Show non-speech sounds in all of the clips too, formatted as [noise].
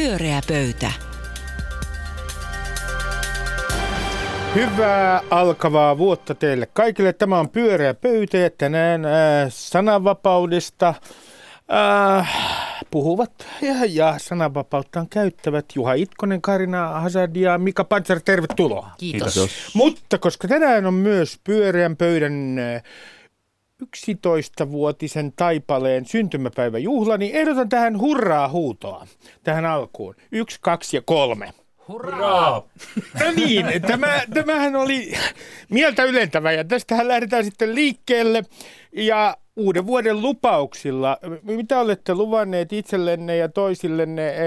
Pyöreä pöytä. Hyvää alkavaa vuotta teille kaikille. Tämä on Pyöreä pöytä ja tänään äh, sananvapaudesta äh, puhuvat ja, ja sananvapauttaan käyttävät Juha Itkonen, Karina Hazard ja Mika Pantsar. Tervetuloa. Kiitos. Kiitos. Mutta koska tänään on myös Pyöreän pöydän äh, 11-vuotisen taipaleen syntymäpäiväjuhla, niin ehdotan tähän hurraa huutoa tähän alkuun. Yksi, kaksi ja kolme. Hurraa! No niin, tämä, tämähän oli mieltä ylentävä ja tästähän lähdetään sitten liikkeelle ja uuden vuoden lupauksilla. Mitä olette luvanneet itsellenne ja toisillenne ee,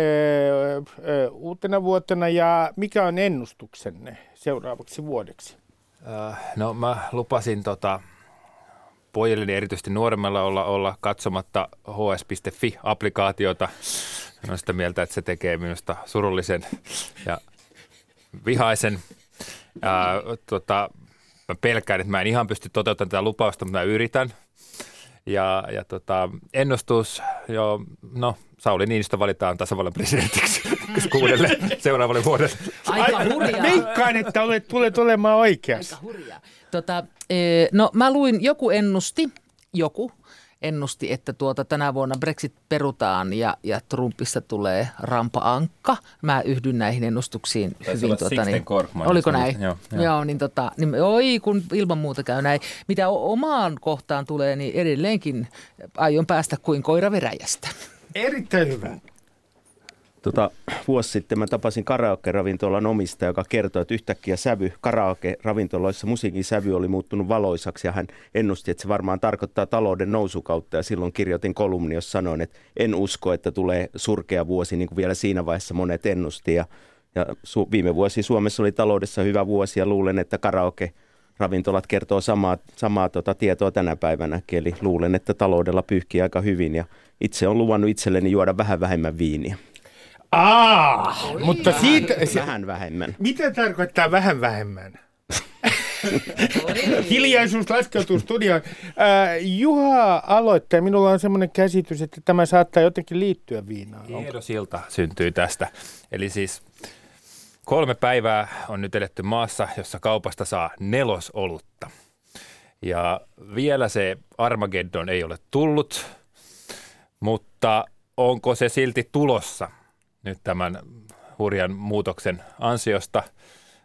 ee, uutena vuotena ja mikä on ennustuksenne seuraavaksi vuodeksi? Äh, no mä lupasin tota, pojilleni erityisesti nuoremmalla olla, olla katsomatta hs.fi-applikaatiota. Mä olen sitä mieltä, että se tekee minusta surullisen ja vihaisen. Ää, tota, mä pelkään, että mä en ihan pysty toteuttamaan tätä lupausta, mutta mä yritän. Ja, ja tota, ennustus, jo, no Sauli Niinistö valitaan tasavallan presidentiksi kuudelle seuraavalle vuodelle. Aika Ai, hurjaa. Veikkaan, että olet, tulet olemaan oikeassa. Aika hurjaa. Tota, ee, no mä luin, joku ennusti, joku ennusti, että tuota tänä vuonna Brexit perutaan ja, ja Trumpista tulee rampa-ankka. Mä yhdyn näihin ennustuksiin Taisi olla Sixten Korkman, Oliko näin? Joo. Joo, joo. niin, tota, niin oi kun ilman muuta käy näin. Mitä omaan kohtaan tulee, niin edelleenkin aion päästä kuin koira veräjästä. Erittäin hyvä. Tota, vuosi sitten mä tapasin karaoke-ravintolan omistaja, joka kertoi, että yhtäkkiä sävy karaoke-ravintoloissa musiikin sävy oli muuttunut valoisaksi ja hän ennusti, että se varmaan tarkoittaa talouden nousukautta. Ja silloin kirjoitin kolumni, jossa sanoin, että en usko, että tulee surkea vuosi, niin kuin vielä siinä vaiheessa monet ennusti. Ja, ja su- viime vuosi Suomessa oli taloudessa hyvä vuosi ja luulen, että karaoke ravintolat kertoo samaa, samaa tota tietoa tänä päivänäkin, eli luulen, että taloudella pyyhkii aika hyvin ja itse on luvannut itselleni juoda vähän vähemmän viiniä. Aa, mutta siitä, se, Vähän vähemmän. mitä tarkoittaa vähän vähemmän? Hiljaisuus laskeutuu studioon. Äh, Juha aloittaa. Minulla on semmoinen käsitys, että tämä saattaa jotenkin liittyä viinaan. Onko? Tiedosilta syntyy tästä. Eli siis kolme päivää on nyt eletty maassa, jossa kaupasta saa nelosolutta. Ja vielä se Armageddon ei ole tullut, mutta onko se silti tulossa nyt tämän hurjan muutoksen ansiosta?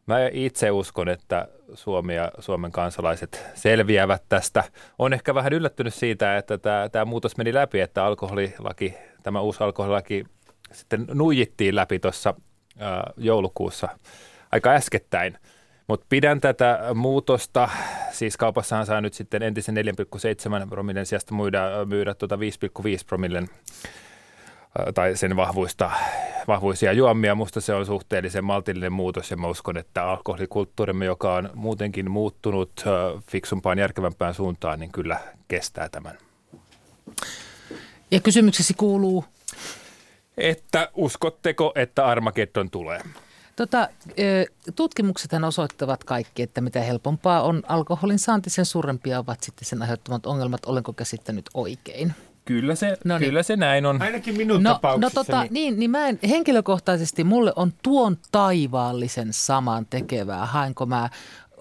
Mä itse uskon, että Suomi ja Suomen kansalaiset selviävät tästä. On ehkä vähän yllättynyt siitä, että tämä, tämä muutos meni läpi, että alkoholilaki, tämä uusi alkoholilaki sitten nuijittiin läpi tuossa joulukuussa aika äskettäin. Mutta pidän tätä muutosta, siis kaupassahan saa nyt sitten entisen 4,7 promillen sijasta myydä, myydä tuota 5,5 promillen tai sen vahvuista, vahvuisia juomia. Musta se on suhteellisen maltillinen muutos ja mä uskon, että alkoholikulttuurimme, joka on muutenkin muuttunut fiksumpaan, järkevämpään suuntaan, niin kyllä kestää tämän. Ja kysymyksesi kuuluu, Että uskotteko, että Armageddon tulee? Tota, tutkimuksethan osoittavat kaikki, että mitä helpompaa on alkoholin saanti, sen suurempia ovat sitten sen aiheuttamat ongelmat. Olenko käsittänyt oikein? Kyllä se, No niin. kyllä se näin on. Ainakin minun No, no tapauksessani. tota, niin, niin mä en, henkilökohtaisesti mulle on tuon taivaallisen saman tekevää. Haenko mä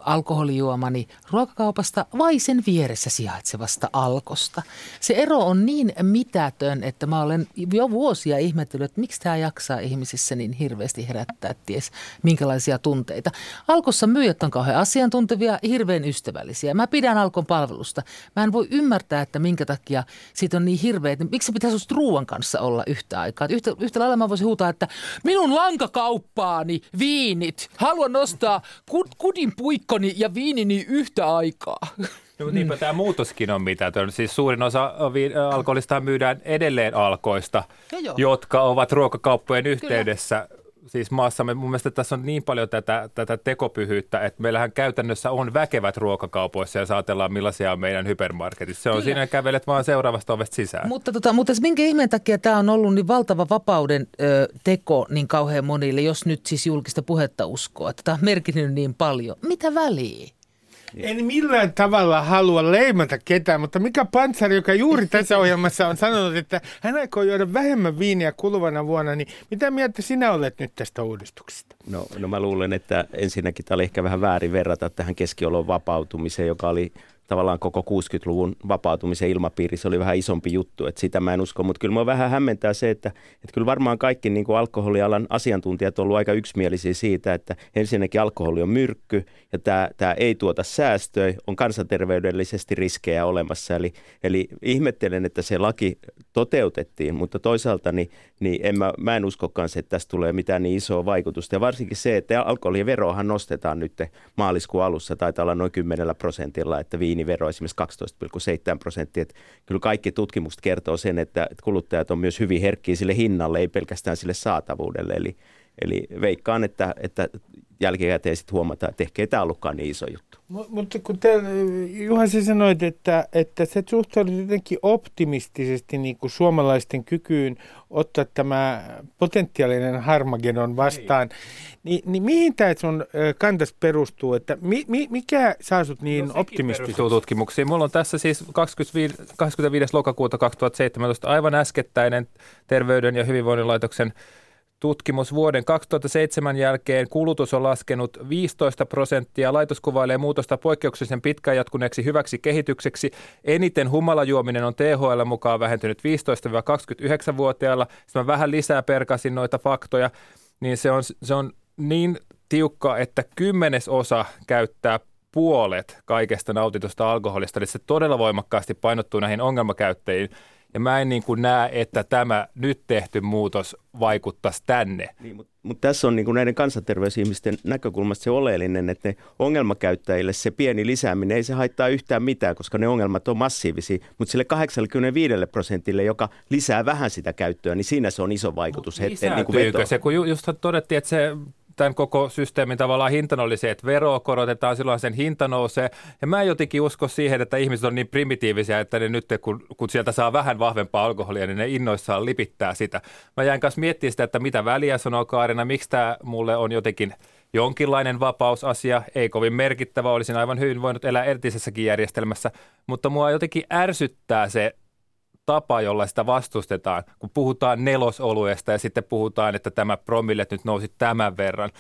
alkoholijuomani ruokakaupasta vai sen vieressä sijaitsevasta alkosta. Se ero on niin mitätön, että mä olen jo vuosia ihmetellyt, että miksi tämä jaksaa ihmisissä niin hirveästi herättää ties minkälaisia tunteita. Alkossa myyjät on kauhean asiantuntevia, hirveän ystävällisiä. Mä pidän Alkon palvelusta. Mä en voi ymmärtää, että minkä takia siitä on niin hirveä, että miksi se pitäisi just ruoan kanssa olla yhtä aikaa. Yhtä, yhtä lailla mä voisin huutaa, että minun lankakauppaani, viinit, haluan nostaa kud, kudin puikkoni ja viinini yhtä aikaa. No, mutta niinpä tämä muutoskin on mitätön. Siis suurin osa alkoholista myydään edelleen alkoista, joo. jotka ovat ruokakauppojen yhteydessä. Siis maassamme mun mielestä tässä on niin paljon tätä, tätä tekopyhyyttä, että meillähän käytännössä on väkevät ruokakaupoissa ja saatellaan millaisia on meidän hypermarketissa. Se on Kyllä. siinä kävelet vaan seuraavasta ovesta sisään. Mutta, tota, mutta minkä ihmeen takia tämä on ollut niin valtava vapauden ö, teko niin kauhean monille, jos nyt siis julkista puhetta uskoo, että tämä on merkinnyt niin paljon. Mitä väliä? En millään tavalla halua leimata ketään, mutta Mika Pantsari, joka juuri [laughs] tässä ohjelmassa on sanonut, että hän aikoo juoda vähemmän viiniä kuluvana vuonna, niin mitä mieltä sinä olet nyt tästä uudistuksesta? No, no mä luulen, että ensinnäkin tämä oli ehkä vähän väärin verrata tähän keskiolon vapautumiseen, joka oli tavallaan koko 60-luvun vapautumisen ilmapiiri, se oli vähän isompi juttu, että sitä mä en usko, mutta kyllä mua vähän hämmentää se, että, että kyllä varmaan kaikki niin kuin alkoholialan asiantuntijat on ollut aika yksimielisiä siitä, että ensinnäkin alkoholi on myrkky ja tämä, tämä ei tuota säästöä, on kansanterveydellisesti riskejä olemassa, eli, eli ihmettelen, että se laki toteutettiin, mutta toisaalta niin, niin en mä, mä en uskokaan se, että tästä tulee mitään niin isoa vaikutusta. Ja varsinkin se, että alkoholiveroahan nostetaan nyt maaliskuun alussa, taitaa olla noin 10 prosentilla, että viini viinivero esimerkiksi 12,7 prosenttia. Että kyllä kaikki tutkimukset kertoo sen, että kuluttajat on myös hyvin herkkiä sille hinnalle, ei pelkästään sille saatavuudelle. Eli, eli veikkaan, että, että jälkikäteen sitten huomataan, että ehkä ei tämä ollutkaan niin iso juttu. Mutta kun te, Juha, sä sanoit, että, että sä suhtaudut jotenkin optimistisesti niin kuin suomalaisten kykyyn ottaa tämä potentiaalinen harmagedon vastaan, niin, niin mihin tämä sun kantas perustuu? Että mi, mi, mikä saa sut niin no, optimistiseksi? tutkimuksiin. Mulla on tässä siis 25, 25. lokakuuta 2017 aivan äskettäinen Terveyden ja hyvinvoinnin laitoksen tutkimus vuoden 2007 jälkeen kulutus on laskenut 15 prosenttia. Laitos kuvailee muutosta poikkeuksellisen pitkään jatkuneeksi hyväksi kehitykseksi. Eniten humalajuominen on THL mukaan vähentynyt 15-29-vuotiailla. Sitten mä vähän lisää perkasin noita faktoja, niin se on, se on niin tiukka, että kymmenesosa käyttää puolet kaikesta nautitusta alkoholista, eli se todella voimakkaasti painottuu näihin ongelmakäyttäjiin. Ja mä en niin kuin näe, että tämä nyt tehty muutos vaikuttaisi tänne. Niin, mutta, mutta tässä on niin kuin näiden kansanterveysihmisten näkökulmasta se oleellinen, että ne ongelmakäyttäjille se pieni lisääminen ei se haittaa yhtään mitään, koska ne ongelmat on massiivisia. Mutta sille 85 prosentille, joka lisää vähän sitä käyttöä, niin siinä se on iso vaikutus. Mutta niin kuin se, kun just todettiin, että se tämän koko systeemin tavallaan hintana oli se, että veroa korotetaan, silloin sen hinta nousee. Ja mä en jotenkin usko siihen, että ihmiset on niin primitiivisiä, että ne nyt kun, kun sieltä saa vähän vahvempaa alkoholia, niin ne innoissaan lipittää sitä. Mä jäin kanssa miettimään sitä, että mitä väliä sanoo Kaarina, miksi tämä mulle on jotenkin jonkinlainen vapausasia, ei kovin merkittävä, olisin aivan hyvin voinut elää entisessäkin järjestelmässä, mutta mua jotenkin ärsyttää se tapa, jolla sitä vastustetaan, kun puhutaan nelosoluesta ja sitten puhutaan, että tämä promille nyt nousi tämän verran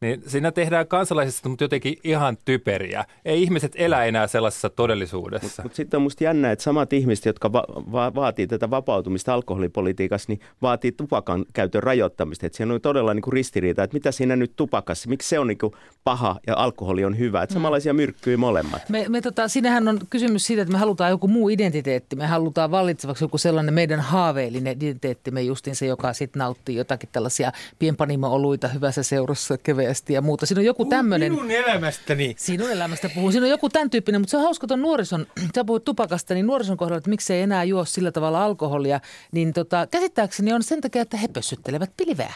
niin siinä tehdään kansalaisista mutta jotenkin ihan typeriä. Ei ihmiset elä enää sellaisessa todellisuudessa. Mutta mut sitten on musta jännä, että samat ihmiset, jotka va- va- vaatii tätä vapautumista alkoholipolitiikassa, niin vaatii tupakan käytön rajoittamista. Että siinä on todella niin kuin ristiriita, että mitä siinä nyt tupakassa, miksi se on niin kuin paha ja alkoholi on hyvä. Että mm. samanlaisia myrkkyjä molemmat. Me, me tota, siinähän on kysymys siitä, että me halutaan joku muu identiteetti. Me halutaan vallitsevaksi joku sellainen meidän haaveellinen identiteettimme justiin se, joka sitten nauttii jotakin tällaisia pienpanimo-oluita hyvässä seurassa keve nopeasti ja muuta. Siinä on joku tämmöinen... Minun elämästäni. Sinun elämästä puhun. Siinä on joku tämän tyyppinen, mutta se on hauska tuon nuorison, [clears throat] sä puhuit tupakasta, niin nuorison kohdalla, että miksei enää juo sillä tavalla alkoholia, niin tota, käsittääkseni on sen takia, että he pössyttelevät pilveä.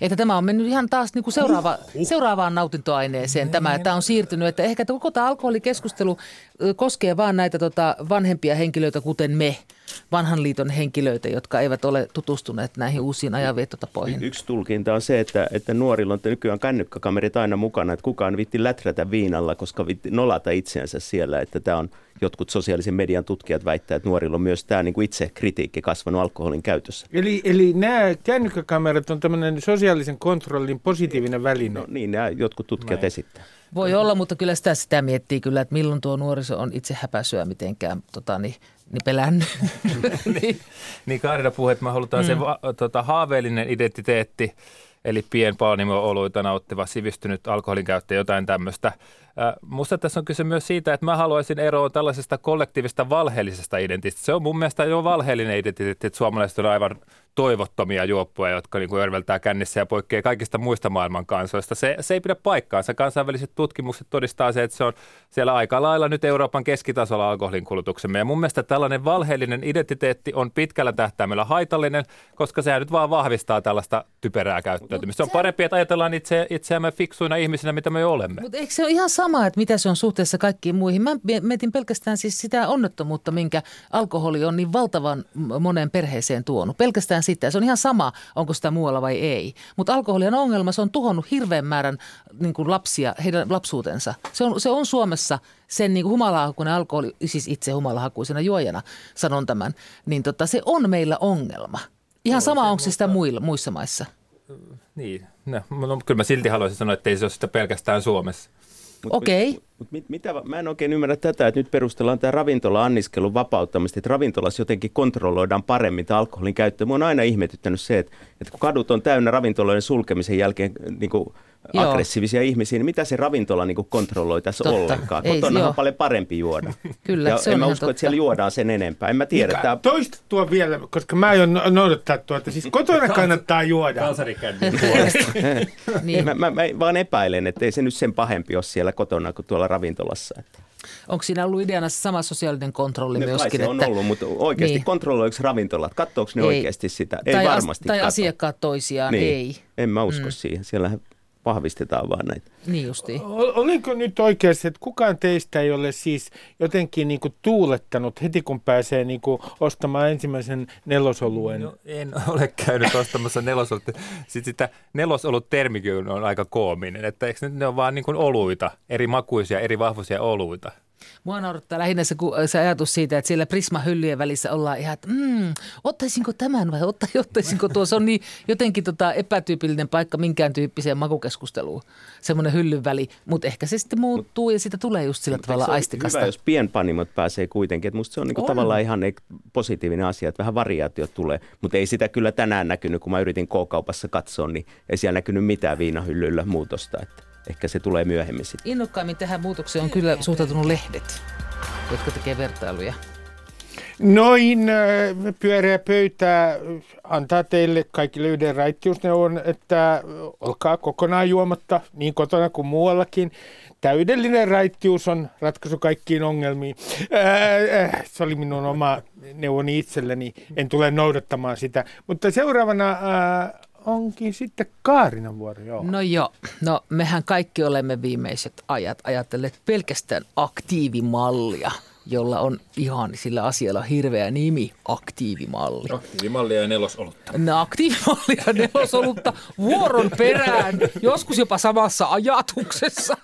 Että tämä on mennyt ihan taas niin kuin seuraava, seuraavaan nautintoaineeseen tämä, tämä on siirtynyt. Että ehkä koko tämä alkoholikeskustelu koskee vaan näitä tota, vanhempia henkilöitä, kuten me, vanhan liiton henkilöitä, jotka eivät ole tutustuneet näihin uusiin ajanviettotapoihin. Yksi tulkinta on se, että, että nuorilla on nykyään kännykkäkamerit aina mukana, että kukaan vitti läträtä viinalla, koska vitti nolata itseänsä siellä, että tämä on jotkut sosiaalisen median tutkijat väittävät, että nuorilla on myös tämä niin kuin itse kritiikki kasvanut alkoholin käytössä. Eli, eli nämä kännykkäkamerat on tämmöinen sosiaalisen kontrollin positiivinen väline? No niin, nämä jotkut tutkijat Näin. esittää. Voi olla, mutta kyllä sitä, sitä miettii kyllä, että milloin tuo nuoriso on itse häpäisyä mitenkään tota, niin, niin pelännyt. [laughs] niin, niin Kaarina puhui, että me halutaan mm. se va, tota, haaveellinen identiteetti, eli pienpanimo-oluita nauttiva sivistynyt alkoholinkäyttäjä, jotain tämmöistä – Musta tässä on kyse myös siitä, että mä haluaisin eroa tällaisesta kollektiivista valheellisesta identiteetistä. Se on mun mielestä jo valheellinen identiteetti, että suomalaiset on aivan toivottomia juoppuja, jotka niin kuin örveltää kännissä ja poikkeaa kaikista muista maailman kansoista. Se, se ei pidä paikkaansa. Kansainväliset tutkimukset todistaa se, että se on siellä aika lailla nyt Euroopan keskitasolla alkoholin kulutuksemme. Ja mun mielestä tällainen valheellinen identiteetti on pitkällä tähtäimellä haitallinen, koska sehän nyt vaan vahvistaa tällaista typerää käyttäytymistä. Se on parempi, että ajatellaan itse, itseämme fiksuina ihmisinä, mitä me olemme. Mutta eikö se ole ihan sama, että mitä se on suhteessa kaikkiin muihin? Mä mietin pelkästään siis sitä onnettomuutta, minkä alkoholi on niin valtavan monen perheeseen tuonut. Pelkästään käsittää. Se on ihan sama, onko sitä muualla vai ei. Mutta alkoholi on ongelma, se on tuhonnut hirveän määrän niin kuin lapsia, heidän lapsuutensa. Se on, se on Suomessa sen niin kuin humalahakuinen alkoholi, siis itse humalahakuisena juojana sanon tämän, niin tota, se on meillä ongelma. Ihan sama, onko se sitä muilla, muissa maissa? Niin, no, no, kyllä mä silti haluaisin sanoa, että ei se ole sitä pelkästään Suomessa. Okei. Okay. Mut, mit, mitä, mä en oikein ymmärrä tätä, että nyt perustellaan tämä ravintola-anniskelun vapauttamista, että ravintolassa jotenkin kontrolloidaan paremmin tämä alkoholin käyttö. Mä oon aina ihmetyttänyt se, että, että kun kadut on täynnä ravintoloiden sulkemisen jälkeen niin kuin Joo. aggressiivisia ihmisiä, niin mitä se ravintola niin kuin kontrolloi tässä Totta. ollenkaan? Kotona on paljon parempi juoda. Kyllä, ja se en on mä usko, totta. että siellä juodaan sen enempää. En mä tiedä. Mikä, Tämä, toista tuo vielä, koska mä aion noudattaa tuota. Siis kotona [laughs] kannattaa juoda. Kalsarikännyn [laughs] Niin. mä, mä, mä, vaan epäilen, että ei se nyt sen pahempi ole siellä kotona kuin tuolla ravintolassa. Että. Onko siinä ollut ideana sama sosiaalinen kontrolli kai myöskin? se on että, ollut, mutta oikeasti Niin. niin. kontrolloiko ravintolat? Katsoako ne Ei. oikeasti sitä? Ei tai, as- varmasti tai katso. asiakkaat toisiaan, niin. ei. En mä usko mm. siihen. Siellähän vahvistetaan vaan näitä. Niin justiin. Ol- Oliko nyt oikeasti, että kukaan teistä ei ole siis jotenkin niin kuin tuulettanut heti kun pääsee niin kuin ostamaan ensimmäisen nelosoluen? No, en ole käynyt ostamassa nelosolutta. Sitten sitä nelosolut termikin on aika koominen, että eikö ne, ne on vaan niin kuin oluita, eri makuisia, eri vahvuisia oluita. Mua naurattaa lähinnä se, se ajatus siitä, että siellä Prisma-hyllyjen välissä ollaan ihan, että mm, ottaisinko tämän vai otta, [laughs] ottaisinko tuo. Se on niin jotenkin tota epätyypillinen paikka minkään tyyppiseen makukeskusteluun. Semmoinen hyllyn väli, mutta ehkä se sitten muuttuu ja siitä tulee just sillä tavalla Se on aistikasta. Hyvä, jos pienpanimot pääsee kuitenkin. Että musta se on, niinku On. tavallaan ihan ei- positiivinen asia, että vähän variaatiot tulee. Mutta ei sitä kyllä tänään näkynyt, kun mä yritin K-kaupassa katsoa, niin ei siellä näkynyt mitään viinahyllyllä muutosta. Että ehkä se tulee myöhemmin sitten. Innokkaimmin tähän muutokseen on kyllä suhtautunut lehdet, jotka tekee vertailuja. Noin äh, pyöreä pöytä äh, antaa teille kaikille yhden raittiusneuvon, että olkaa kokonaan juomatta niin kotona kuin muuallakin. Täydellinen raittius on ratkaisu kaikkiin ongelmiin. Ää, äh, se oli minun oma neuvoni itselleni. En tule noudattamaan sitä. Mutta seuraavana onkin sitten Kaarinan vuoro. Joo. No joo, no mehän kaikki olemme viimeiset ajat ajatelleet pelkästään aktiivimallia, jolla on ihan sillä asialla hirveä nimi, aktiivimalli. Aktiivimallia ja nelosolutta. No, aktiivimallia nelosolutta vuoron perään, joskus jopa samassa ajatuksessa.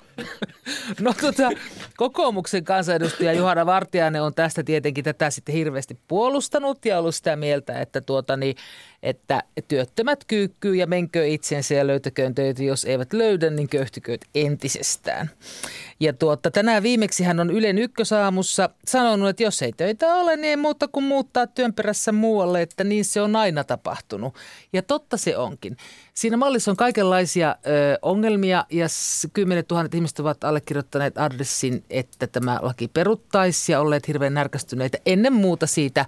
No tota, kokoomuksen kansanedustaja Juhana Vartiainen on tästä tietenkin tätä sitten hirveästi puolustanut ja ollut sitä mieltä, että, tuota, niin, että työttömät kyykkyy ja menkö itsensä ja löytäköön töitä, jos eivät löydä, niin köyhtykööt entisestään. Ja tuota, tänään viimeksi hän on Ylen ykkösaamussa sanonut, että jos ei töitä ole, niin ei muuta kuin muuttaa työn perässä muualle, että niin se on aina tapahtunut. Ja totta se onkin. Siinä mallissa on kaikenlaisia ö, ongelmia ja s- kymmenet tuhannet ihmiset ovat allekirjoittaneet adressin, että tämä laki peruttaisi ja olleet hirveän närkästyneitä ennen muuta siitä,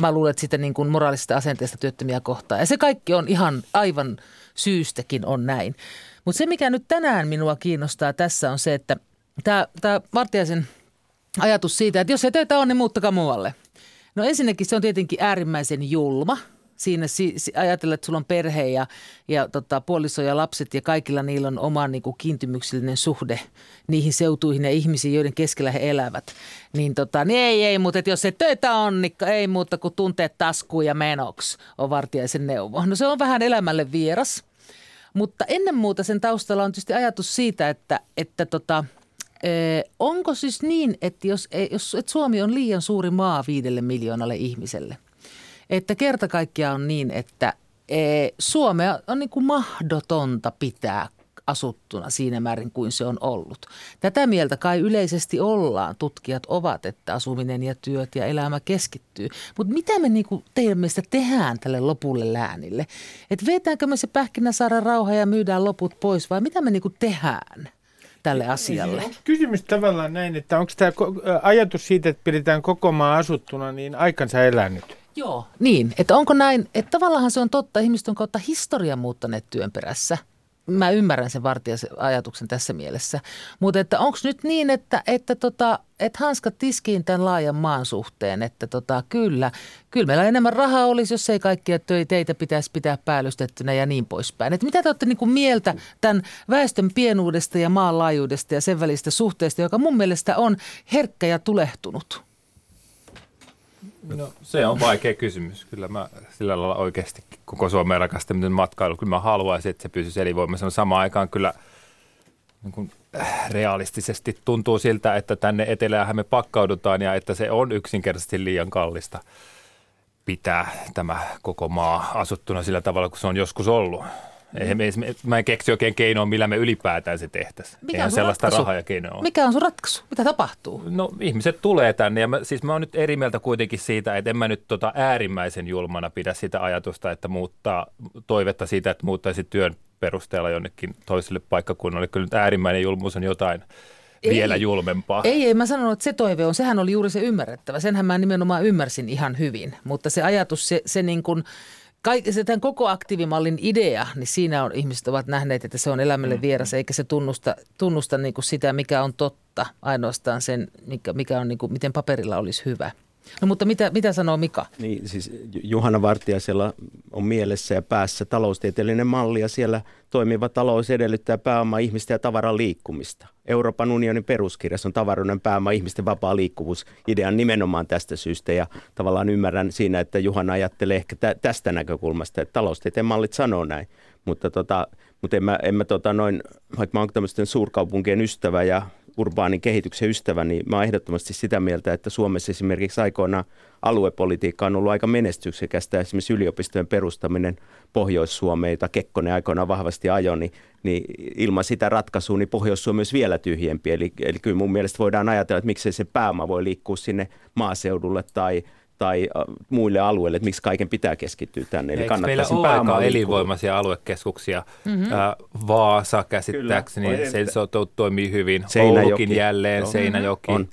mä luulen, että siitä niin kuin moraalisesta asenteesta työttömiä kohtaan. Ja se kaikki on ihan aivan syystäkin on näin. Mutta se, mikä nyt tänään minua kiinnostaa tässä on se, että tämä, Vartiaisen ajatus siitä, että jos ei töitä ole, niin muuttakaa muualle. No ensinnäkin se on tietenkin äärimmäisen julma. Siinä si, si, ajatella, että sulla on perhe ja, ja tota, puoliso ja lapset ja kaikilla niillä on oma niin kuin kiintymyksellinen suhde niihin seutuihin ja ihmisiin, joiden keskellä he elävät. Niin, tota, niin ei, ei, mutta jos ei töitä on, niin ei muuta kuin tunteet taskuun ja menoksi on vartijaisen neuvo. No se on vähän elämälle vieras. Mutta ennen muuta sen taustalla on tietysti ajatus siitä, että, että tota, onko siis niin, että jos, ei- jos että Suomi on liian suuri maa viidelle miljoonalle ihmiselle, että kerta kaikkiaan on niin, että eh, Suomea on niin kuin mahdotonta pitää asuttuna siinä määrin kuin se on ollut. Tätä mieltä kai yleisesti ollaan, tutkijat ovat, että asuminen ja työt ja elämä keskittyy. Mutta mitä me niinku teidän mielestä tehdään tälle lopulle läänille? Et vetäänkö me se pähkinä saada rauha ja myydään loput pois vai mitä me niinku tehdään tälle asialle? Kysymys tavallaan näin, että onko tämä ajatus siitä, että pidetään koko maa asuttuna, niin aikansa elänyt? Joo. Niin, että onko näin, että tavallaan se on totta, ihmiset on kautta historian muuttaneet työn perässä. Mä ymmärrän sen vartijaisen ajatuksen tässä mielessä. Mutta että onko nyt niin, että, että, tota, että hanskat tiskiin tämän laajan maan suhteen, että tota, kyllä, kyllä meillä enemmän rahaa olisi, jos ei kaikkia teitä pitäisi pitää päällystettynä ja niin poispäin. Et mitä te olette niinku mieltä tämän väestön pienuudesta ja maan laajuudesta ja sen välistä suhteesta, joka mun mielestä on herkkä ja tulehtunut? No, se on vaikea kysymys. Kyllä mä sillä lailla oikeasti koko Suomen rakastaminen matkailu, kyllä mä haluaisin, että se pysyisi elinvoimassa. Samaan aikaan kyllä niin kuin, äh, realistisesti tuntuu siltä, että tänne etelään me pakkaudutaan ja että se on yksinkertaisesti liian kallista pitää tämä koko maa asuttuna sillä tavalla, kuin se on joskus ollut. Eihän me, mä en keksi oikein keinoa, millä me ylipäätään se tehtäisiin. Mikä Eihän sellaista ratkaisu? rahaa ja keinoa ole. Mikä on sun ratkaisu? Mitä tapahtuu? No ihmiset tulee tänne ja mä, siis mä oon nyt eri mieltä kuitenkin siitä, että en mä nyt tota äärimmäisen julmana pidä sitä ajatusta, että muuttaa toivetta siitä, että muuttaisi työn perusteella jonnekin toiselle paikkakunnalle. Kyllä nyt äärimmäinen julmuus on jotain Ei. vielä julmempaa. Ei, ei mä sanonut, että se toive on, sehän oli juuri se ymmärrettävä. Senhän mä nimenomaan ymmärsin ihan hyvin. Mutta se ajatus, se, se niin kuin, kaik, se tämän koko aktiivimallin idea, niin siinä on, ihmiset ovat nähneet, että se on elämälle vieras, eikä se tunnusta, tunnusta niin kuin sitä, mikä on totta, ainoastaan sen, mikä, mikä on niin kuin, miten paperilla olisi hyvä. No mutta mitä, mitä sanoo Mika? Niin, siis Ju- Juhana Vartiaisella on mielessä ja päässä taloustieteellinen malli ja siellä toimiva talous edellyttää pääoma ihmisten ja tavaran liikkumista. Euroopan unionin peruskirjassa on tavaroiden pääoma ihmisten vapaa liikkuvuus idean nimenomaan tästä syystä ja tavallaan ymmärrän siinä, että Juhana ajattelee ehkä tä- tästä näkökulmasta, että taloustieteen mallit sanoo näin, mutta, tota, mutta en mä, en mä tota noin, vaikka mä oon tämmöisten suurkaupunkien ystävä ja urbaanin kehityksen ystävä, niin mä oon ehdottomasti sitä mieltä, että Suomessa esimerkiksi aikoinaan aluepolitiikka on ollut aika menestyksekästä. Esimerkiksi yliopistojen perustaminen Pohjois-Suomeen, jota Kekkonen aikoinaan vahvasti ajoi, niin, niin ilman sitä ratkaisua niin Pohjois-Suomi olisi vielä tyhjempi. Eli, eli kyllä mun mielestä voidaan ajatella, että miksei se pääoma voi liikkua sinne maaseudulle tai tai muille alueille, että miksi kaiken pitää keskittyä tänne. Eli Eikö meillä kannattaisi ole aika elinvoimaisia aluekeskuksia? Mm-hmm. Vaasa käsittääkseni, Kyllä, se, se to- toimii hyvin. Seinäjoki. Oulukin jälleen, Joo. Seinäjoki. On.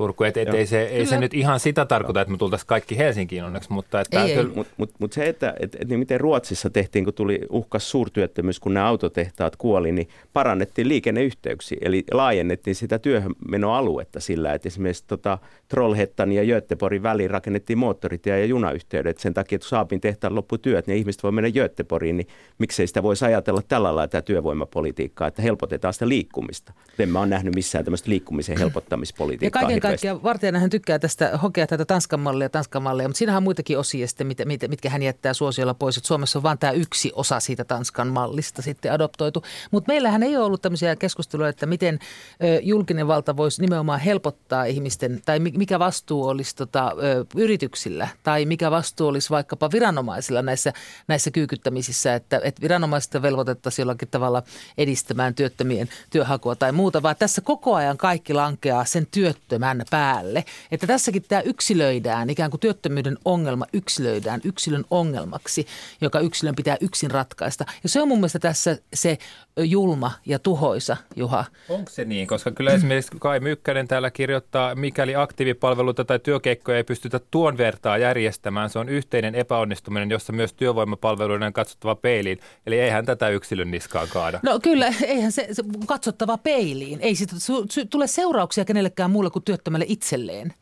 Turku, et, et Joo. ei se, ei se nyt ihan sitä tarkoita, että me tultaisiin kaikki Helsinkiin onneksi, mutta että Ei, ei. kyllä, Mutta mut, mut se, että et, et, niin miten Ruotsissa tehtiin, kun tuli uhkas suurtyöttömyys, kun nämä autotehtaat kuoli, niin parannettiin liikenneyhteyksiä, eli laajennettiin sitä työhönmenoaluetta sillä, että esimerkiksi tota, Trollhättan ja Göteborgin väliin rakennettiin moottoritie ja junayhteydet sen takia, että kun Saapin tehtaan loppu työt, niin ihmiset voi mennä Göteborgiin, niin miksei sitä voisi ajatella tällä lailla tämä työvoimapolitiikkaa, että helpotetaan sitä liikkumista. En mä ole nähnyt missään tämmöistä liikkumisen [clears throat] Ja helpottamispolitiikkaa. kaiken hirveästi. kaikkiaan Vartijainen tykkää tästä, hokea tätä Tanskan mallia, Tanskan mallia, mutta siinähän on muitakin osia sitten, mitä, mitä, mitkä hän jättää suosiolla pois. Että Suomessa on vain tämä yksi osa siitä Tanskan mallista sitten adoptoitu. Mutta meillähän ei ole ollut tämmöisiä keskusteluja, että miten ö, julkinen valta voisi nimenomaan helpottaa ihmisten, tai mi- mikä vastuu olisi tota, ö, yrityksillä, tai mikä vastuu olisi vaikkapa viranomaisilla näissä, näissä kyykyttämisissä, että, että viranomaiset velvoitettaisiin jollakin tavalla edistämään työttömien työhakua tai muuta, vaan tässä koko ajan kaikki lankeaa sen työttömän päälle. Että tässäkin tämä yksilöidään, ikään kuin työttömyyden ongelma yksilöidään yksilön ongelmaksi, joka yksilön pitää yksin ratkaista. Ja se on mun mielestä tässä se julma ja tuhoisa, Juha. onko se niin? Koska kyllä esimerkiksi Kai Mykkänen täällä kirjoittaa, mikäli aktiivipalveluita tai työkeikkoja ei pystytä tuon vertaa järjestämään, se on yhteinen epäonnistuminen, jossa myös työvoimapalveluiden on katsottava peiliin. Eli eihän tätä yksilön niskaa kaada. No kyllä, eihän se, se katsottava peiliin. Ei siitä tule seurauksia kenellekään muulle kuin työttömälle itselleen.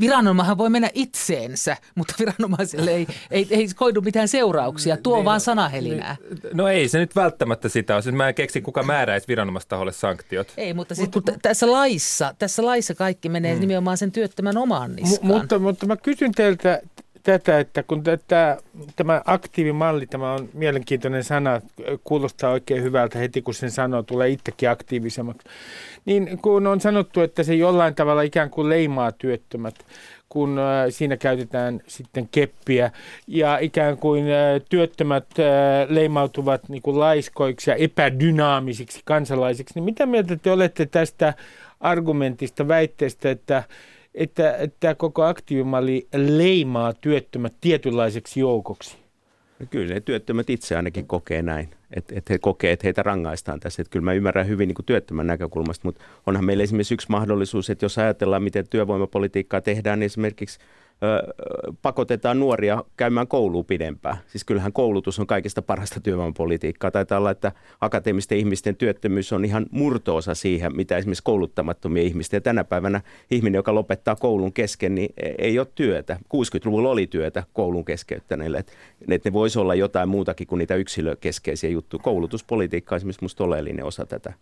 Viranomahan voi mennä itseensä, mutta viranomaiselle ei, ei, ei koidu mitään seurauksia. Tuo vaan sanahelinää. No ei se nyt välttämättä sitä ole. Siis Mä en keksi, kuka määräisi viranomaistaholle sanktiot. Ei, mutta siis kun t- tässä laissa, tässä laissa kaikki menee nimenomaan sen työttömän omaan niskaan. mutta, mutta mä kysyn teiltä tätä, että kun tätä, tämä aktiivimalli, tämä on mielenkiintoinen sana, kuulostaa oikein hyvältä heti kun sen sanoo, tulee itsekin aktiivisemmaksi. Niin kun on sanottu, että se jollain tavalla ikään kuin leimaa työttömät, kun äh, siinä käytetään sitten keppiä ja ikään kuin äh, työttömät äh, leimautuvat niin kuin laiskoiksi ja epädynaamisiksi kansalaisiksi, niin mitä mieltä te olette tästä argumentista, väitteestä, että että, että koko aktiivimalli leimaa työttömät tietynlaiseksi joukoksi. Kyllä ne työttömät itse ainakin kokee näin, että et he kokee, että heitä rangaistaan tässä. Että kyllä mä ymmärrän hyvin niin kuin työttömän näkökulmasta, mutta onhan meillä esimerkiksi yksi mahdollisuus, että jos ajatellaan, miten työvoimapolitiikkaa tehdään, niin esimerkiksi pakotetaan nuoria käymään kouluun pidempään. Siis kyllähän koulutus on kaikista parasta työvoimapolitiikkaa. Taitaa olla, että akateemisten ihmisten työttömyys on ihan murtoosa siihen, mitä esimerkiksi kouluttamattomia ihmisten. Ja tänä päivänä ihminen, joka lopettaa koulun kesken, niin ei ole työtä. 60-luvulla oli työtä koulun keskeyttäneille. Että et ne voisi olla jotain muutakin kuin niitä yksilökeskeisiä juttuja. Koulutuspolitiikka on esimerkiksi minusta oleellinen osa tätä.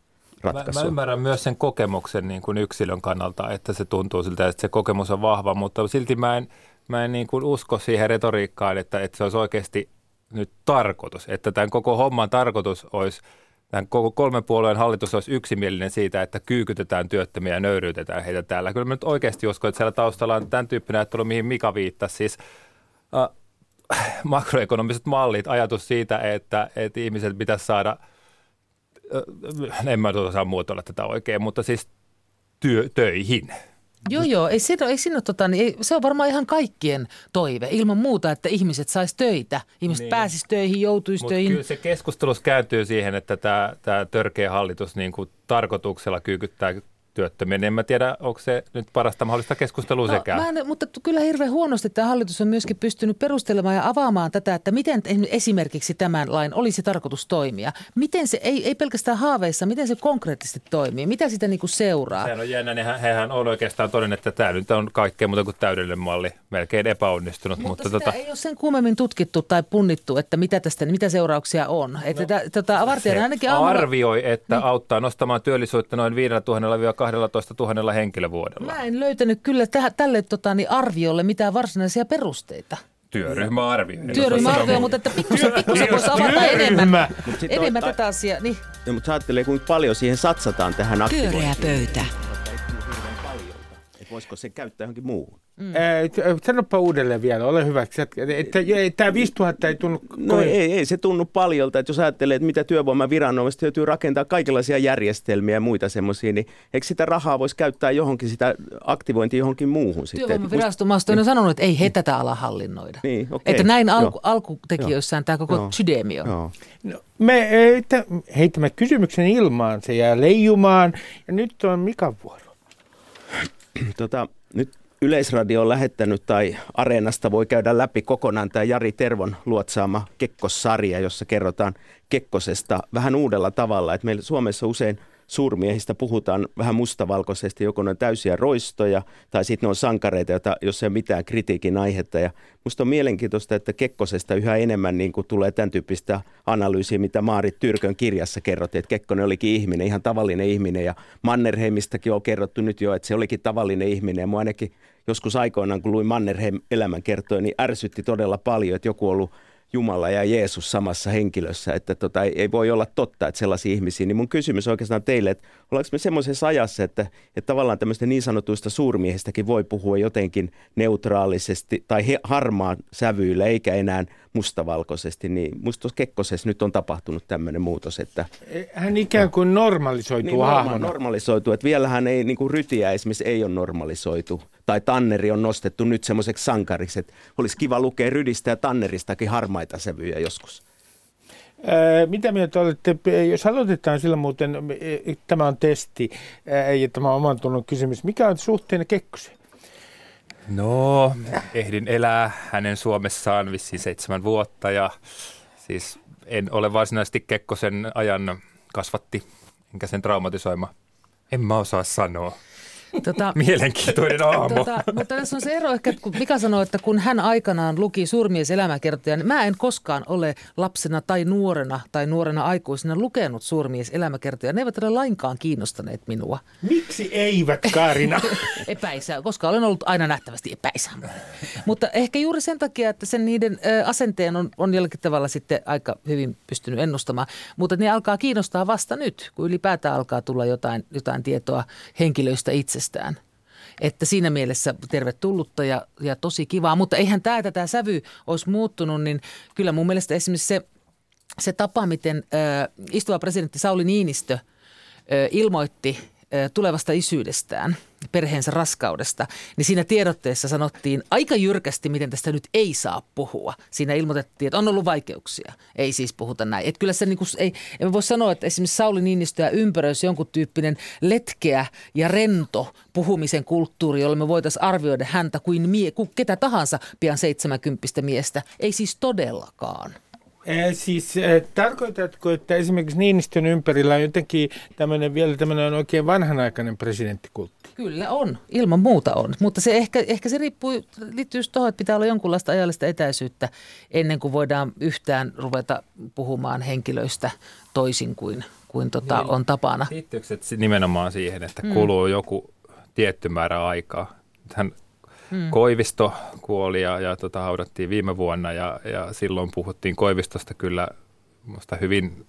Ratkaisua. Mä, mä ymmärrän myös sen kokemuksen niin kuin yksilön kannalta, että se tuntuu siltä, että se kokemus on vahva, mutta silti mä en, mä en niin kuin usko siihen retoriikkaan, että, että se olisi oikeasti nyt tarkoitus, että tämän koko homman tarkoitus olisi – tämän koko kolmen puolueen hallitus olisi yksimielinen siitä, että kyykytetään työttömiä ja nöyryytetään heitä täällä. Kyllä mä nyt oikeasti uskon, että siellä taustalla on tämän tyyppinen ajattelu, mihin Mika viittasi. Siis äh, makroekonomiset mallit, ajatus siitä, että, että ihmiset pitäisi saada, äh, en mä osaa muotoilla tätä oikein, mutta siis työ, töihin – Joo, joo. Ei siinä, ei siinä, tota, niin ei, se on varmaan ihan kaikkien toive. Ilman muuta, että ihmiset sais töitä. Ihmiset niin. pääsis töihin, joutuisi töihin. Kyllä se keskustelus kääntyy siihen, että tämä, tämä törkeä hallitus niin kuin tarkoituksella kyykyttää työttömiä, niin en mä tiedä, onko se nyt parasta mahdollista keskustelua no, sekään. Mä en, mutta kyllä hirveän huonosti tämä hallitus on myöskin pystynyt perustelemaan ja avaamaan tätä, että miten esimerkiksi tämän lain olisi tarkoitus toimia. Miten se, ei, ei pelkästään haaveissa, miten se konkreettisesti toimii, mitä sitä niin kuin seuraa. Sehän on jännä, niin hehän on oikeastaan todennut, että tämä nyt on kaikkea muuta kuin täydellinen malli, melkein epäonnistunut. Mutta, mutta sitä tota... ei ole sen kuumemmin tutkittu tai punnittu, että mitä tästä, mitä seurauksia on. Että no, tota, ainakin aamulla... arvioi, että niin. auttaa nostamaan työllisyyttä noin 5000 12 000 henkilövuodella. Mä en löytänyt kyllä täh- tälle tota, niin arviolle mitään varsinaisia perusteita. Työryhmä arvioi. Työryhmä arvioi, mutta että pikkusen, pikkusen voisi avata enemmän, enemmän tätä asiaa. Niin. Ja, mutta ajattelee, kuinka paljon siihen satsataan tähän aktivointiin. Pyöreä pöytä. Voisiko se käyttää johonkin muuhun? Mm. Äh, sanoppa uudelleen vielä, ole hyvä. Että, tämä 5000 ei tunnu... No kovin... ei, ei se tunnu paljolta. Että jos ajattelee, että mitä työvoimaviranomaiset joutuu rakentaa kaikenlaisia järjestelmiä ja muita semmoisia, niin eikö sitä rahaa voisi käyttää johonkin, sitä aktivointia johonkin muuhun sitten? Työvoimavirasto Maasto on sanonut, että ei he tätä ala hallinnoida. Niin, okay. Että näin alku, alkutekijöissään tämä koko. Joo. No, me heitämme kysymyksen ilmaan, se jää leijumaan ja nyt on Mikan vuoro. tota, nyt Yleisradio on lähettänyt tai Areenasta voi käydä läpi kokonaan tämä Jari Tervon luotsaama Kekkosarja, jossa kerrotaan Kekkosesta vähän uudella tavalla. Että meillä Suomessa usein suurmiehistä puhutaan vähän mustavalkoisesti, joko ne on täysiä roistoja tai sitten ne on sankareita, joita, jos ei ole mitään kritiikin aihetta. Ja musta on mielenkiintoista, että Kekkosesta yhä enemmän niin kuin tulee tämän tyyppistä analyysiä, mitä Maarit Tyrkön kirjassa kerrottiin, että Kekkonen olikin ihminen, ihan tavallinen ihminen ja Mannerheimistakin on kerrottu nyt jo, että se olikin tavallinen ihminen. Ja ainakin joskus aikoinaan, kun luin Mannerheim elämänkertoja, niin ärsytti todella paljon, että joku on ollut Jumala ja Jeesus samassa henkilössä, että tota, ei, ei voi olla totta, että sellaisia ihmisiä. Niin mun kysymys oikeastaan teille, että ollaanko me semmoisessa ajassa, että, että tavallaan tämmöistä niin sanotuista suurmiehistäkin voi puhua jotenkin neutraalisesti tai he, harmaan sävyillä, eikä enää mustavalkoisesti, niin musta Kekkosessa nyt on tapahtunut tämmöinen muutos, että... Hän ikään kuin normalisoituu niin, hahmona. normalisoituu, että vielähän ei, niin kuin Rytiä esimerkiksi ei ole normalisoitu, tai Tanneri on nostettu nyt semmoiseksi sankariksi, että olisi kiva lukea Rydistä ja Tanneristakin harmaita sävyjä joskus. Ää, mitä mieltä olette, jos aloitetaan sillä muuten, tämä on testi ja tämä on oman tunnon kysymys, mikä on suhteen Kekkosen? No, ehdin elää hänen Suomessaan vissiin seitsemän vuotta ja siis en ole varsinaisesti Kekkosen ajan kasvatti, enkä sen traumatisoima. En mä osaa sanoa. Tota, Mielenkiintoinen aamu. Tota, mutta tässä on se ero ehkä, kun Mika sanoi, että kun hän aikanaan luki Suurmies elämäkertoja, niin mä en koskaan ole lapsena tai nuorena tai nuorena aikuisena lukenut Suurmies elämäkertoja. Ne eivät ole lainkaan kiinnostaneet minua. Miksi eivät, Karina? [laughs] epäisä, koska olen ollut aina nähtävästi epäisä. mutta ehkä juuri sen takia, että sen niiden asenteen on, on jollakin tavalla sitten aika hyvin pystynyt ennustamaan. Mutta ne alkaa kiinnostaa vasta nyt, kun ylipäätään alkaa tulla jotain, jotain tietoa henkilöistä itse itsestään. Että siinä mielessä tervetullutta ja, ja tosi kivaa. Mutta eihän tämä, tämä sävy olisi muuttunut, niin kyllä mun mielestä esimerkiksi se, se tapa, miten äh, istuva presidentti Sauli Niinistö ilmoitti tulevasta isyydestään, perheensä raskaudesta, niin siinä tiedotteessa sanottiin aika jyrkästi, miten tästä nyt ei saa puhua. Siinä ilmoitettiin, että on ollut vaikeuksia. Ei siis puhuta näin. Että kyllä se niin kuin, ei, en voi sanoa, että esimerkiksi Sauli Niinistö ja ympäröisi jonkun tyyppinen letkeä ja rento puhumisen kulttuuri, jolla me voitaisiin arvioida häntä kuin, mie, ketä tahansa pian 70 miestä. Ei siis todellakaan. Siis tarkoitatko, että esimerkiksi Niinistön ympärillä on jotenkin tämmöinen vielä tämmöinen oikein vanhanaikainen presidenttikultti? Kyllä on, ilman muuta on. Mutta se ehkä, ehkä se riippuu, liittyy tuohon, että pitää olla jonkunlaista ajallista etäisyyttä ennen kuin voidaan yhtään ruveta puhumaan henkilöistä toisin kuin, kuin tota Niin. on tapana. Liittyykö se nimenomaan siihen, että kuluu joku tietty määrä aikaa? Hän Koivisto kuoli ja, ja tota, haudattiin viime vuonna ja, ja silloin puhuttiin Koivistosta kyllä musta hyvin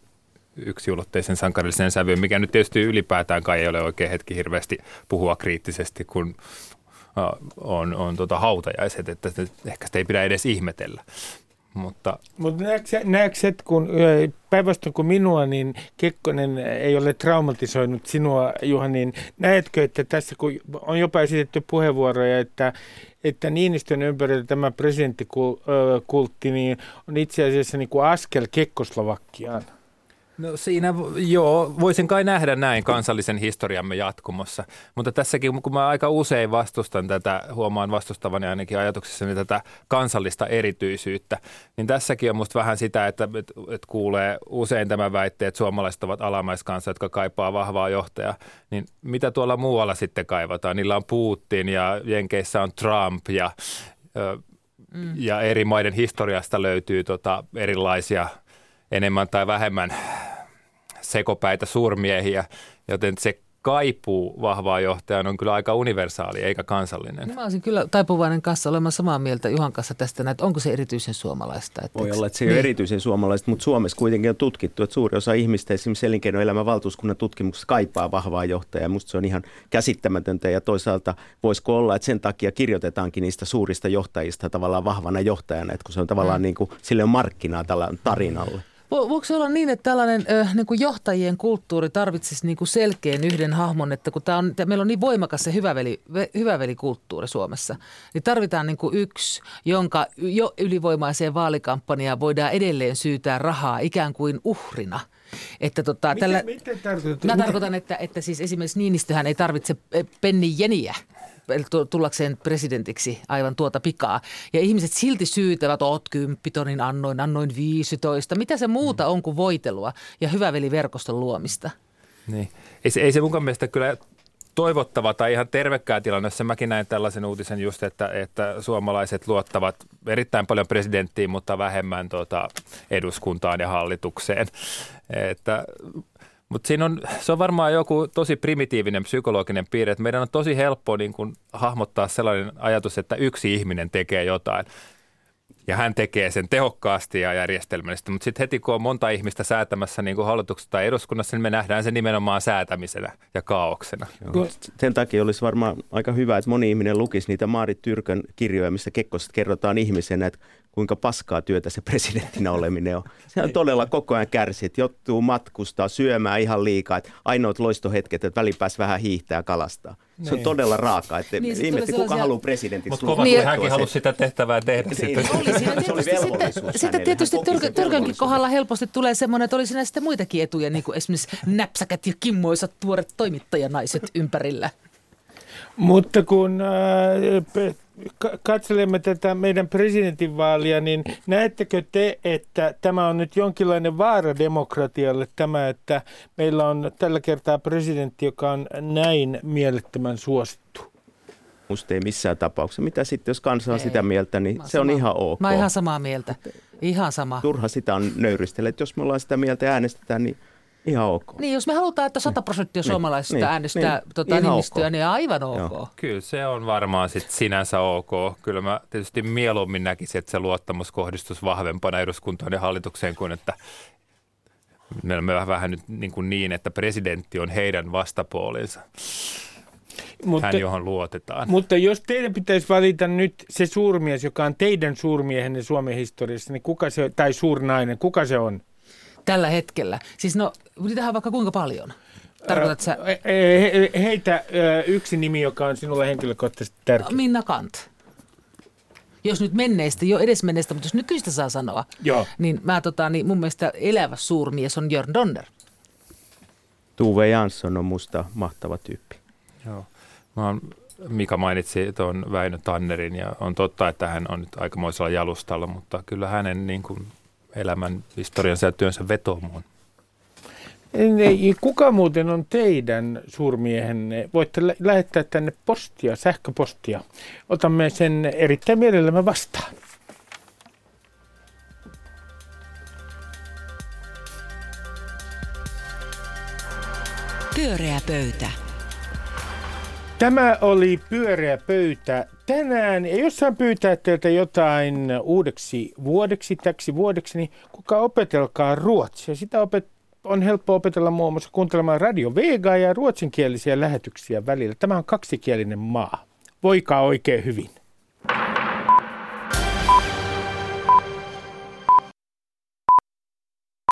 yksiulotteisen sankarillisen sävyyn, mikä nyt tietysti ylipäätään kai ei ole oikein hetki hirveästi puhua kriittisesti, kun äh, on, on tota hautajaiset, että ehkä sitä ei pidä edes ihmetellä. Mutta Mutta näetkö että kun päinvastoin kuin minua, niin Kekkonen ei ole traumatisoinut sinua, Juha, niin näetkö, että tässä kun on jopa esitetty puheenvuoroja, että, että Niinistön ympärillä tämä presidenttikultti niin on itse asiassa niin kuin askel Kekkoslovakkiaan? No siinä, joo, voisin kai nähdä näin kansallisen historiamme jatkumossa, mutta tässäkin, kun mä aika usein vastustan tätä, huomaan vastustavani ainakin ajatuksessani tätä kansallista erityisyyttä, niin tässäkin on musta vähän sitä, että, että, että kuulee usein tämä väitteet, että suomalaiset ovat alamaiskansa, jotka kaipaa vahvaa johtajaa, niin mitä tuolla muualla sitten kaivataan? Niillä on Putin ja Jenkeissä on Trump ja, ö, ja eri maiden historiasta löytyy tota erilaisia enemmän tai vähemmän sekopäitä suurmiehiä, joten se kaipuu vahvaa johtajaa on kyllä aika universaali eikä kansallinen. Niin Mä olisin kyllä taipuvainen kanssa olemaan samaa mieltä Juhan kanssa tästä, että onko se erityisen suomalaista. Että Voi eks- olla, että se ei ole erityisen suomalaista, mutta Suomessa kuitenkin on tutkittu, että suuri osa ihmistä esimerkiksi elinkeinoelämän valtuuskunnan tutkimuksessa kaipaa vahvaa johtajaa. Musta se on ihan käsittämätöntä ja toisaalta voisiko olla, että sen takia kirjoitetaankin niistä suurista johtajista tavallaan vahvana johtajana, että kun se on tavallaan niin kuin, sille on markkinaa tällä tarinalle. Vo- Voiko se olla niin, että tällainen ö, niin kuin johtajien kulttuuri tarvitsisi niin kuin selkeän yhden hahmon, että kun tää on, tää, meillä on niin voimakas se hyväveli, ve- hyvävelikulttuuri Suomessa, niin tarvitaan niin kuin yksi, jonka jo ylivoimaiseen vaalikampanjaan voidaan edelleen syytää rahaa ikään kuin uhrina. Että tota, tällä, Mitä, mitä tarkoitat? Mä tarkoitan, että, että siis esimerkiksi Niinistöhän ei tarvitse eh, penni jeniä tullakseen presidentiksi aivan tuota pikaa. Ja ihmiset silti syytävät, oot kymppitonin annoin, annoin 15. Mitä se muuta on kuin voitelua ja hyväveliverkoston luomista? Niin. Ei, se, ei se mun mielestä kyllä toivottava tai ihan tervekää tilanne, jossa mäkin näin tällaisen uutisen just, että, että suomalaiset luottavat erittäin paljon presidenttiin, mutta vähemmän tota, eduskuntaan ja hallitukseen. Että, mutta siinä on, se on varmaan joku tosi primitiivinen psykologinen piirre, että meidän on tosi helppo niin kuin, hahmottaa sellainen ajatus, että yksi ihminen tekee jotain. Ja hän tekee sen tehokkaasti ja järjestelmällisesti, mutta sitten heti kun on monta ihmistä säätämässä niin kuin hallituksessa tai eduskunnassa, niin me nähdään se nimenomaan säätämisenä ja kaauksena. Sen takia olisi varmaan aika hyvä, että moni ihminen lukisi niitä Maarit Tyrkön kirjoja, missä Kekkosesta kerrotaan ihmisenä, että kuinka paskaa työtä se presidenttinä oleminen on. Se on todella koko ajan kärsi, että joutuu matkustaa, syömään ihan liikaa, että ainoat loistohetket, että välipääs vähän hiihtää ja kalastaa. Se on Niin. todella raaka, että Niin, ihmetti, tulee kuka sellaisia- haluaa presidentiksi. Mutta kovasti Niin, hänkin halusi sitä tehtävää tehdä Niin, sitten. Oli siinä Se oli tietysti sitten, sitten tietysti Tyrkänkin kohdalla helposti tulee semmoinen, että oli siinä sitten muitakin etuja, niin kuin esimerkiksi näpsäkät ja kimmoisat tuoret toimittajanaiset ympärillä. Mutta kun äh, katselemme tätä meidän presidentinvaalia, niin näettekö te, että tämä on nyt jonkinlainen vaara demokratialle tämä, että meillä on tällä kertaa presidentti, joka on näin mielettömän suosittu? Musta ei missään tapauksessa. Mitä sitten, jos kansa on Ei. sitä mieltä, niin se on ihan ok. Mä ihan samaa mieltä. Ihan sama. Turha sitä on nöyristellä. Että jos me ollaan sitä mieltä ja äänestetään, niin ihan ok. Niin, jos me halutaan, että 100 prosenttia suomalaisista niin, äänestää niin, tota, ihan Niinistöä, ok. niin aivan ok. Joo. Kyllä se on varmaan sit sinänsä ok. Kyllä mä tietysti mieluummin näkisin, että se luottamus kohdistuisi vahvempana eduskuntaan ja hallitukseen kuin että meillä on vähän, vähän nyt niin, kuin niin, että presidentti on heidän vastapuolinsa, Mutta, hän johon luotetaan. mutta jos teidän pitäisi valita nyt se suurmies, joka on teidän suurmiehenne Suomen historiassa, niin kuka se, tai suurnainen, kuka se on? Tällä hetkellä. Siis no, niitähän on vaikka kuinka paljon. Tarkoitat sä Heitä yksi nimi, joka on sinulle henkilökohtaisesti tärkeä. Minna Kant? Jos nyt menneistä, jo edes menneistä, mutta jos nykyistä saa sanoa, Joo. niin, mä, tota, niin mun mielestä elävä suurmies on Jörn Donner. Tuve Jansson on musta mahtava tyyppi. Joo. Mä oon, Mika mainitsi tuon Väinö Tannerin ja on totta, että hän on nyt aikamoisella jalustalla, mutta kyllä hänen niin kuin elämän historiansa ja työnsä vetoomuun. Ei, kuka muuten on teidän suurmiehenne? Voitte lä- lähettää tänne postia, sähköpostia. Otamme sen erittäin mielellämme vastaan. Pyöreä pöytä. Tämä oli pyöreä pöytä tänään. Ja jos saan pyytää teiltä jotain uudeksi vuodeksi, täksi vuodeksi, niin kuka opetelkaa ruotsia. Sitä opet- on helppo opetella muun muassa kuuntelemaan Radio Vega ja ruotsinkielisiä lähetyksiä välillä. Tämä on kaksikielinen maa. Voikaa oikein hyvin.